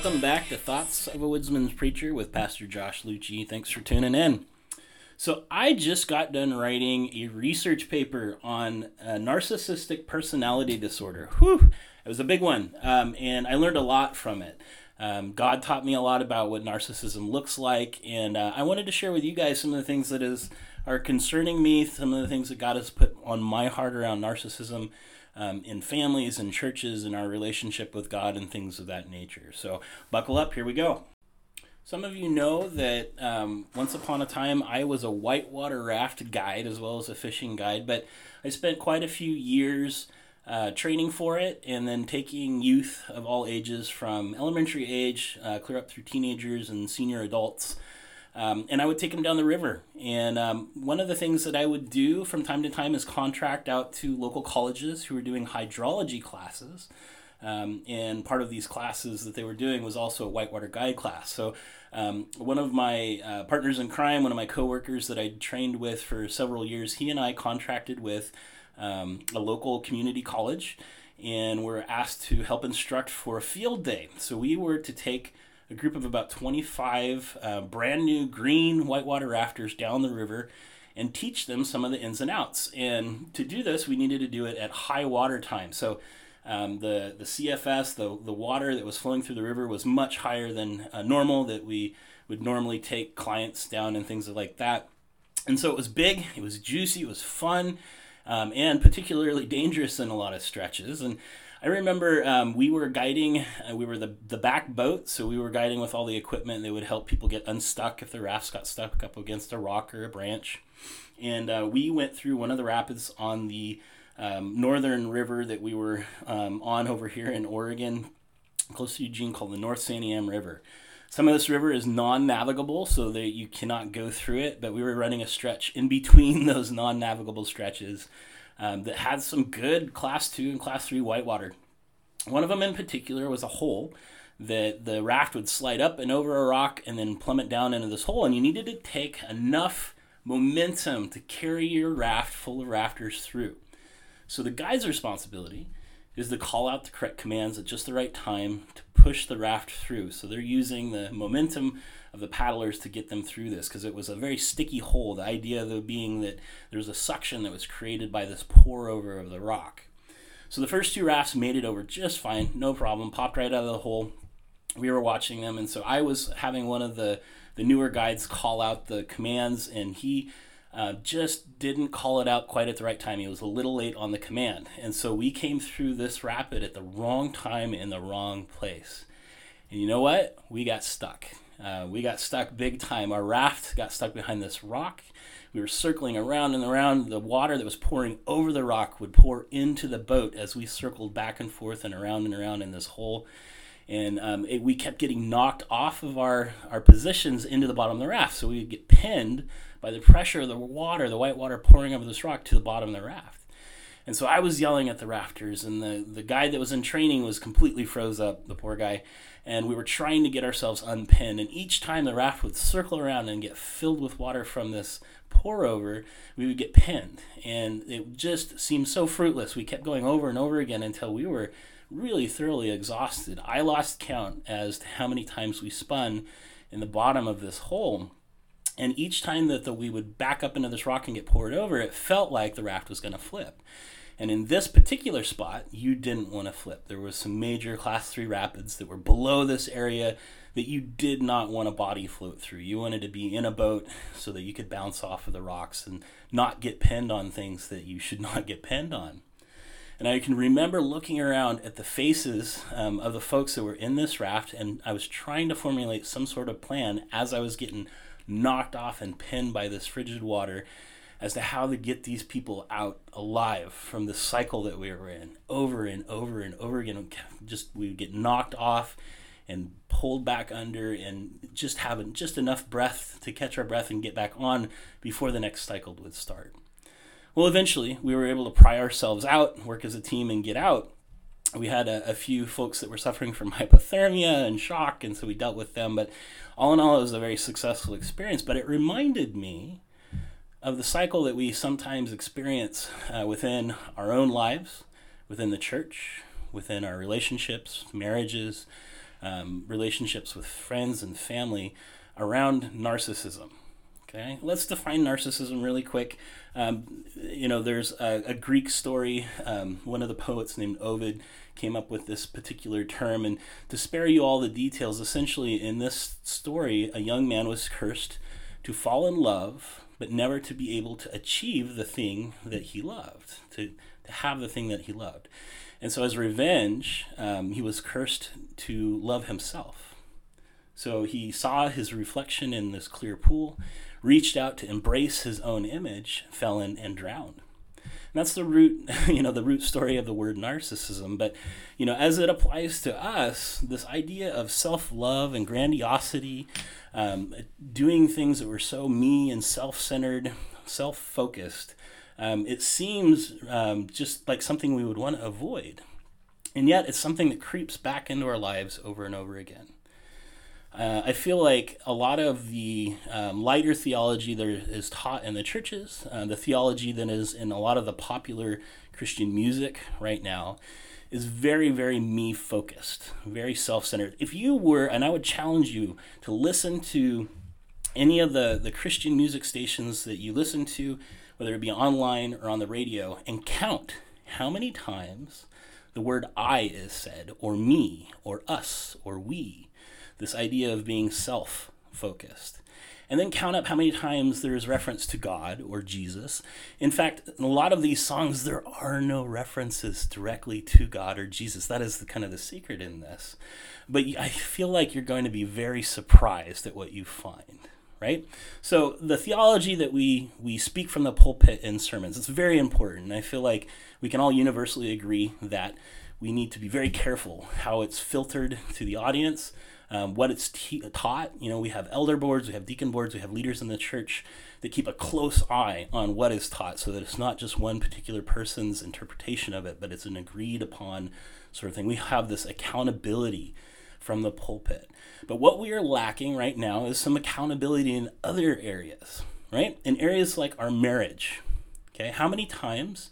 Welcome back to Thoughts of a Woodsman's Preacher with Pastor Josh Lucci. Thanks for tuning in. So, I just got done writing a research paper on narcissistic personality disorder. Whew, it was a big one, um, and I learned a lot from it. Um, God taught me a lot about what narcissism looks like, and uh, I wanted to share with you guys some of the things that is are concerning me, some of the things that God has put on my heart around narcissism um, in families and churches and our relationship with God and things of that nature. So, buckle up, here we go. Some of you know that um, once upon a time I was a whitewater raft guide as well as a fishing guide, but I spent quite a few years uh, training for it and then taking youth of all ages from elementary age uh, clear up through teenagers and senior adults um, and I would take them down the river. And um, one of the things that I would do from time to time is contract out to local colleges who were doing hydrology classes. Um, and part of these classes that they were doing was also a whitewater guide class. So, um, one of my uh, partners in crime, one of my coworkers that I trained with for several years, he and I contracted with um, a local community college and were asked to help instruct for a field day. So, we were to take a group of about 25 uh, brand new green whitewater rafters down the river and teach them some of the ins and outs. And to do this, we needed to do it at high water time. So um, the, the CFS, the, the water that was flowing through the river, was much higher than uh, normal that we would normally take clients down and things like that. And so it was big, it was juicy, it was fun, um, and particularly dangerous in a lot of stretches. And I remember um, we were guiding, uh, we were the, the back boat, so we were guiding with all the equipment that would help people get unstuck if the rafts got stuck up against a rock or a branch. And uh, we went through one of the rapids on the um, northern river that we were um, on over here in Oregon, close to Eugene, called the North Santiam River. Some of this river is non navigable, so that you cannot go through it, but we were running a stretch in between those non navigable stretches um, that had some good class two and class three whitewater. One of them in particular was a hole that the raft would slide up and over a rock and then plummet down into this hole, and you needed to take enough momentum to carry your raft full of rafters through. So the guide's responsibility is to call out the correct commands at just the right time to push the raft through. So they're using the momentum of the paddlers to get them through this because it was a very sticky hole. The idea though being that there was a suction that was created by this pour over of the rock. So the first two rafts made it over just fine, no problem, popped right out of the hole. We were watching them, and so I was having one of the the newer guides call out the commands, and he uh, just didn't call it out quite at the right time. He was a little late on the command. And so we came through this rapid at the wrong time in the wrong place. And you know what? We got stuck. Uh, we got stuck big time. Our raft got stuck behind this rock. We were circling around and around. The water that was pouring over the rock would pour into the boat as we circled back and forth and around and around in this hole. And um, it, we kept getting knocked off of our, our positions into the bottom of the raft. So we would get pinned by the pressure of the water, the white water pouring over this rock to the bottom of the raft. And so I was yelling at the rafters, and the, the guy that was in training was completely froze up, the poor guy. And we were trying to get ourselves unpinned. And each time the raft would circle around and get filled with water from this pour over, we would get pinned. And it just seemed so fruitless. We kept going over and over again until we were really thoroughly exhausted. I lost count as to how many times we spun in the bottom of this hole. And each time that the, we would back up into this rock and get poured over, it felt like the raft was going to flip. And in this particular spot, you didn't want to flip. There was some major class three rapids that were below this area that you did not want a body float through. You wanted to be in a boat so that you could bounce off of the rocks and not get pinned on things that you should not get pinned on. And I can remember looking around at the faces um, of the folks that were in this raft, and I was trying to formulate some sort of plan as I was getting knocked off and pinned by this frigid water as to how to get these people out alive from the cycle that we were in over and over and over again. Just we would get knocked off and pulled back under and just having just enough breath to catch our breath and get back on before the next cycle would start. Well, eventually we were able to pry ourselves out, work as a team, and get out. We had a, a few folks that were suffering from hypothermia and shock, and so we dealt with them. But all in all, it was a very successful experience. But it reminded me of the cycle that we sometimes experience uh, within our own lives, within the church, within our relationships, marriages, um, relationships with friends and family around narcissism. Okay, let's define narcissism really quick. Um, you know, there's a, a Greek story. Um, one of the poets named Ovid came up with this particular term. And to spare you all the details, essentially in this story, a young man was cursed to fall in love, but never to be able to achieve the thing that he loved, to, to have the thing that he loved. And so, as revenge, um, he was cursed to love himself. So he saw his reflection in this clear pool, reached out to embrace his own image, fell in, and drowned. And that's the root, you know, the root story of the word narcissism. But, you know, as it applies to us, this idea of self love and grandiosity, um, doing things that were so me and self centered, self focused, um, it seems um, just like something we would want to avoid. And yet it's something that creeps back into our lives over and over again. Uh, I feel like a lot of the um, lighter theology that is taught in the churches, uh, the theology that is in a lot of the popular Christian music right now, is very, very me focused, very self centered. If you were, and I would challenge you to listen to any of the, the Christian music stations that you listen to, whether it be online or on the radio, and count how many times the word I is said, or me, or us, or we this idea of being self focused. And then count up how many times there is reference to God or Jesus. In fact, in a lot of these songs, there are no references directly to God or Jesus. That is the, kind of the secret in this. But I feel like you're going to be very surprised at what you find right? So the theology that we we speak from the pulpit in sermons, it's very important. I feel like we can all universally agree that we need to be very careful how it's filtered to the audience, um, what it's te- taught. You know, we have elder boards, we have deacon boards, we have leaders in the church that keep a close eye on what is taught so that it's not just one particular person's interpretation of it, but it's an agreed upon sort of thing. We have this accountability from the pulpit. But what we are lacking right now is some accountability in other areas, right? In areas like our marriage. Okay, how many times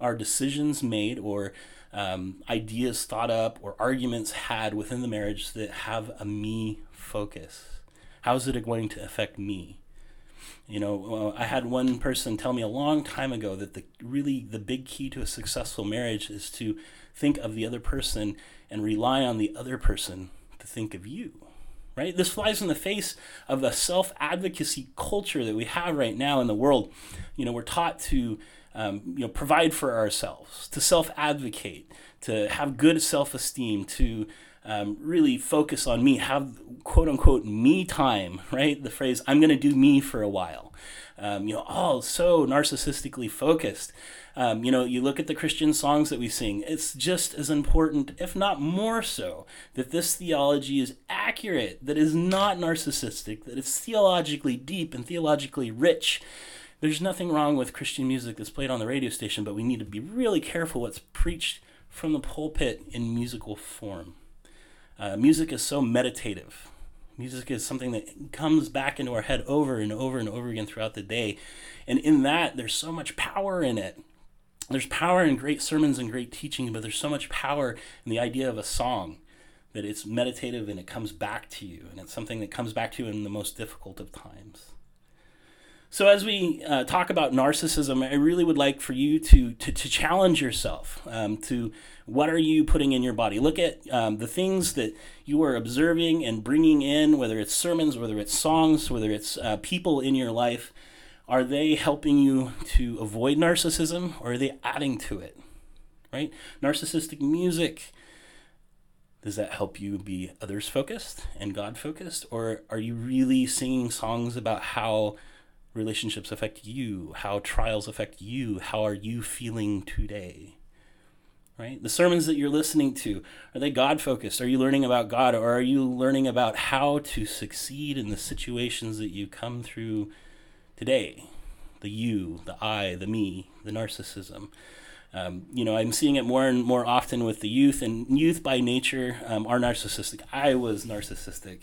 are decisions made or um, ideas thought up or arguments had within the marriage that have a me focus. How is it going to affect me? You know, I had one person tell me a long time ago that the really the big key to a successful marriage is to think of the other person and rely on the other person to think of you. Right? This flies in the face of the self advocacy culture that we have right now in the world. You know, we're taught to um, you know, provide for ourselves, to self advocate, to have good self esteem, to um, really focus on me, have quote unquote me time, right? The phrase, I'm going to do me for a while. Um, you know, all so narcissistically focused. Um, you know, you look at the Christian songs that we sing, it's just as important, if not more so, that this theology is accurate, that is not narcissistic, that it's theologically deep and theologically rich there's nothing wrong with Christian music that's played on the radio station, but we need to be really careful what's preached from the pulpit in musical form. Uh, music is so meditative. Music is something that comes back into our head over and over and over again throughout the day. And in that, there's so much power in it. There's power in great sermons and great teaching, but there's so much power in the idea of a song that it's meditative and it comes back to you. And it's something that comes back to you in the most difficult of times. So, as we uh, talk about narcissism, I really would like for you to, to, to challenge yourself um, to what are you putting in your body? Look at um, the things that you are observing and bringing in, whether it's sermons, whether it's songs, whether it's uh, people in your life. Are they helping you to avoid narcissism or are they adding to it? Right? Narcissistic music. Does that help you be others focused and God focused? Or are you really singing songs about how relationships affect you, how trials affect you, how are you feeling today? Right? The sermons that you're listening to, are they God focused? Are you learning about God or are you learning about how to succeed in the situations that you come through today? The you, the I, the me, the narcissism. Um, you know, I'm seeing it more and more often with the youth, and youth by nature um, are narcissistic. I was narcissistic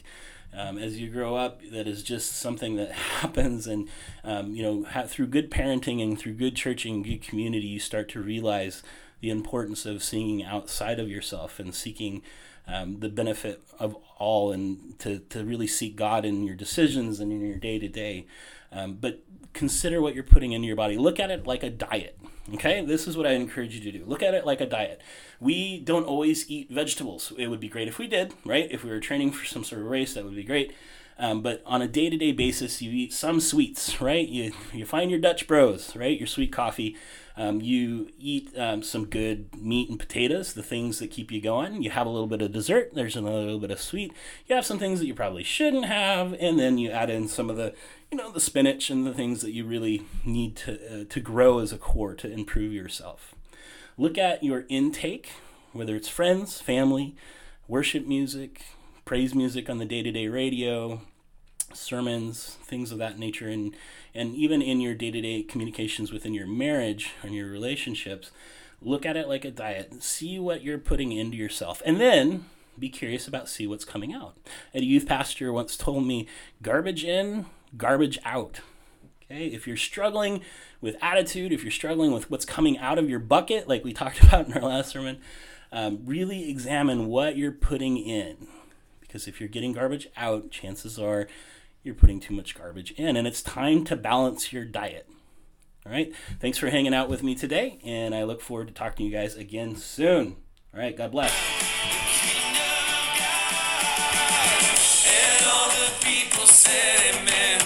um, as you grow up that is just something that happens. And um, you know ha- through good parenting and through good churching and good community you start to realize the importance of singing outside of yourself and seeking um, the benefit of all and to, to really seek God in your decisions and in your day to day. But consider what you're putting into your body. Look at it like a diet. Okay, this is what I encourage you to do. Look at it like a diet. We don't always eat vegetables. It would be great if we did, right? If we were training for some sort of race, that would be great. Um, but on a day to day basis, you eat some sweets, right? You, you find your Dutch Bros, right? Your sweet coffee. Um, you eat um, some good meat and potatoes, the things that keep you going. You have a little bit of dessert. There's a little bit of sweet. You have some things that you probably shouldn't have, and then you add in some of the, you know, the spinach and the things that you really need to uh, to grow as a core to improve yourself. Look at your intake, whether it's friends, family, worship music, praise music on the day to day radio, sermons, things of that nature, and and even in your day to day communications within your marriage and your relationships, look at it like a diet. See what you're putting into yourself, and then be curious about see what's coming out. A youth pastor once told me, "Garbage in, garbage out." Okay, if you're struggling with attitude, if you're struggling with what's coming out of your bucket, like we talked about in our last sermon, um, really examine what you're putting in. Because if you're getting garbage out, chances are you're putting too much garbage in. And it's time to balance your diet. All right. Thanks for hanging out with me today. And I look forward to talking to you guys again soon. All right. God bless. said amen.